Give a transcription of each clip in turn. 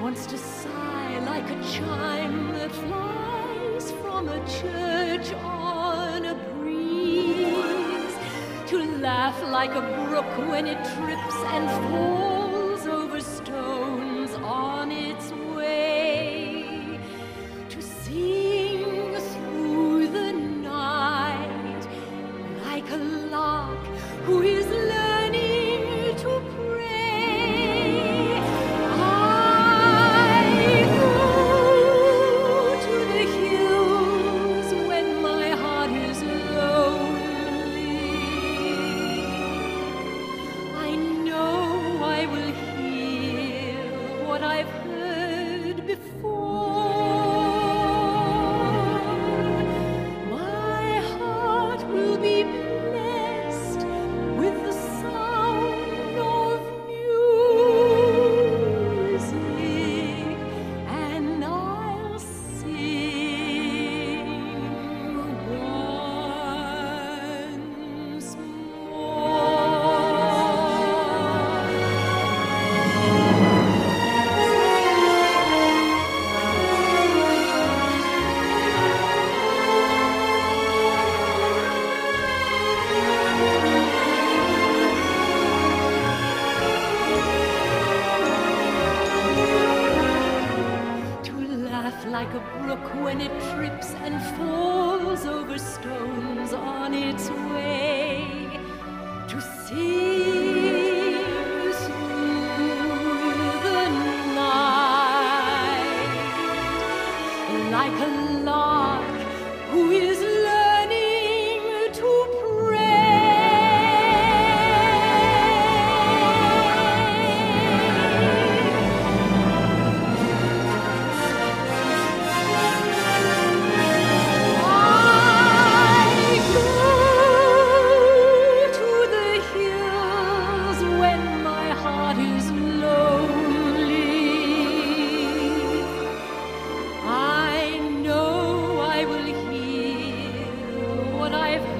wants to sigh like a chime that flies from a church on a breeze. To laugh like a brook when it trips and falls when it what I've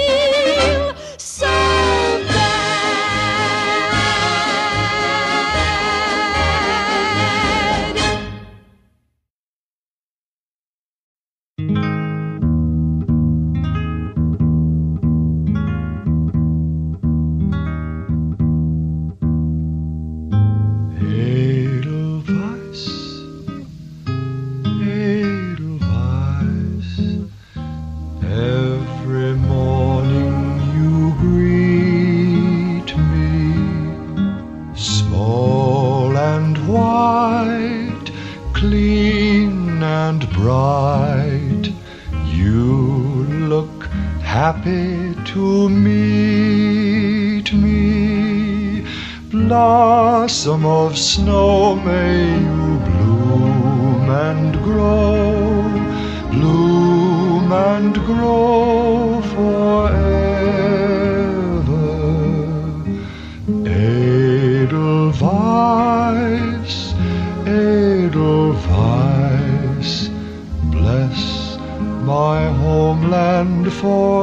of snow, may you bloom and grow, bloom and grow forever. Edelweiss, Edelweiss, bless my homeland forever.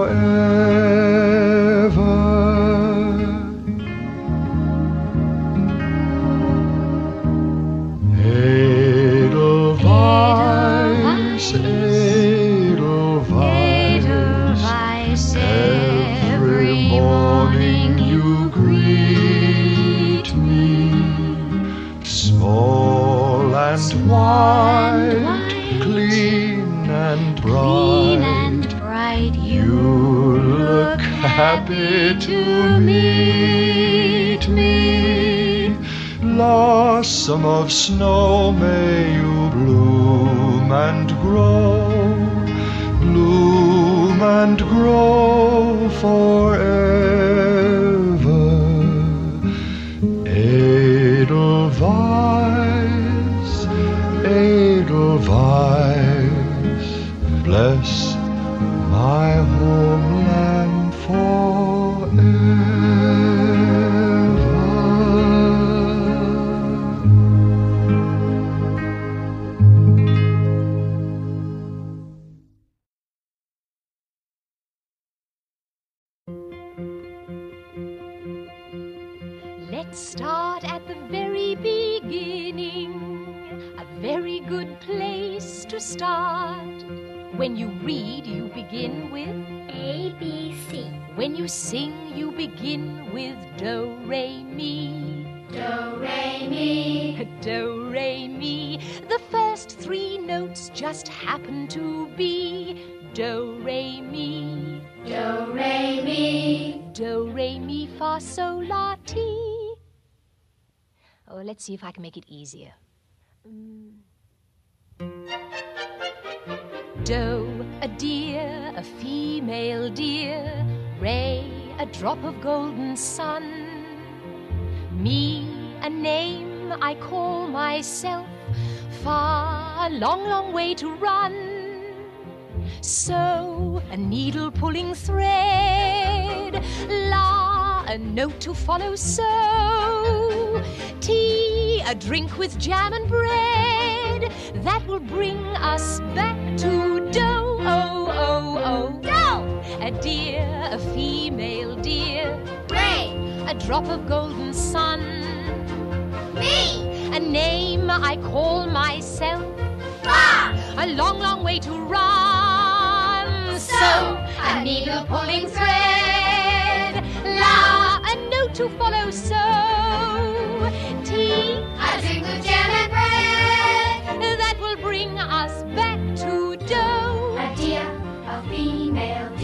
To meet me. Blossom of snow, may you bloom and grow, bloom and grow forever. Edelweiss, Edelweiss, bless my Sing, you begin with do, re, mi. Do Re Mi Do, re, mi. The first three notes just happen to be do, re, mi. Do Re Mi Do, re, mi, fa, sol, la, ti. Oh, let's see if I can make it easier. Mm. Do, a deer, a female deer. Ray, a drop of golden sun. Me, a name I call myself. Far, a long, long way to run. So, a needle pulling thread. La, a note to follow. So, tea, a drink with jam and bread. That will bring us back to dough. Oh, oh, oh. A deer, a female deer. Ray A drop of golden sun. Me A name I call myself. Far A long, long way to run. So, a needle pulling thread. La, a note to follow. So, tea, A drink with jam and bread that will bring us back to dough. A deer, a female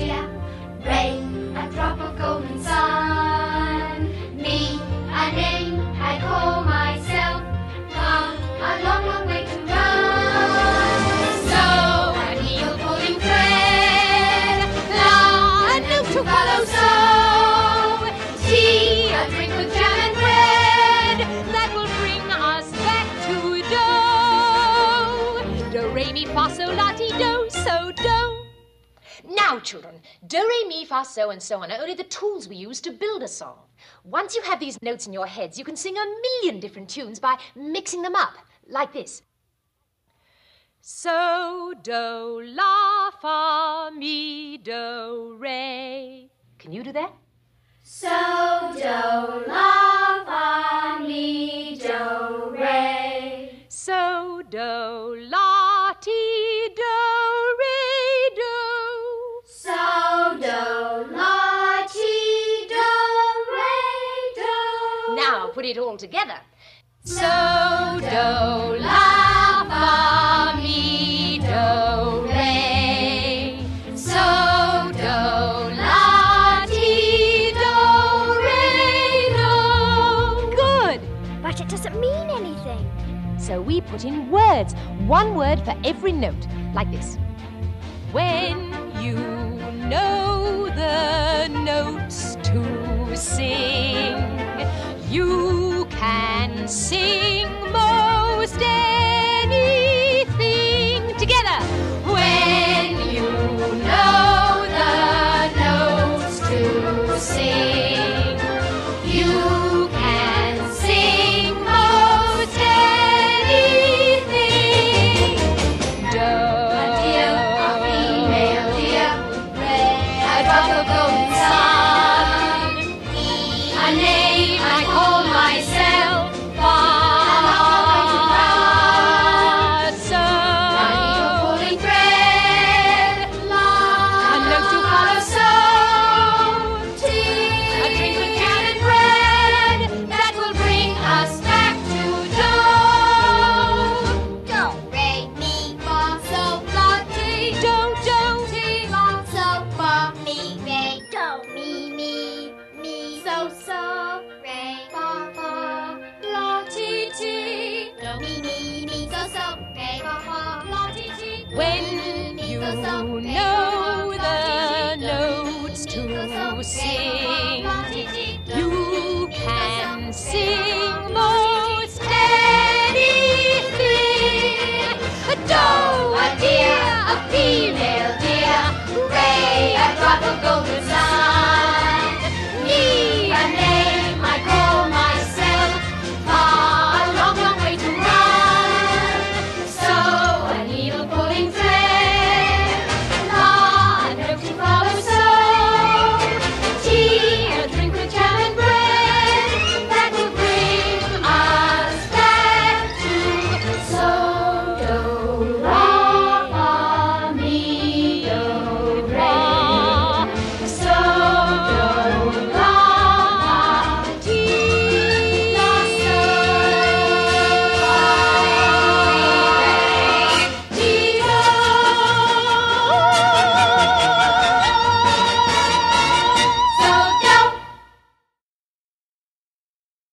Now, children, do, re, mi, fa, so, and so on are only the tools we use to build a song. Once you have these notes in your heads, you can sing a million different tunes by mixing them up, like this. So, do, la, fa, mi, do, re. Can you do that? So, do, la, fa, mi, do, re. So, do, la, put it all together. So, do, la, fa, mi, do, re. So, do, la, ti, do, re, do. Good. But it doesn't mean anything. So we put in words, one word for every note, like this. When you know the notes to sing, you can sing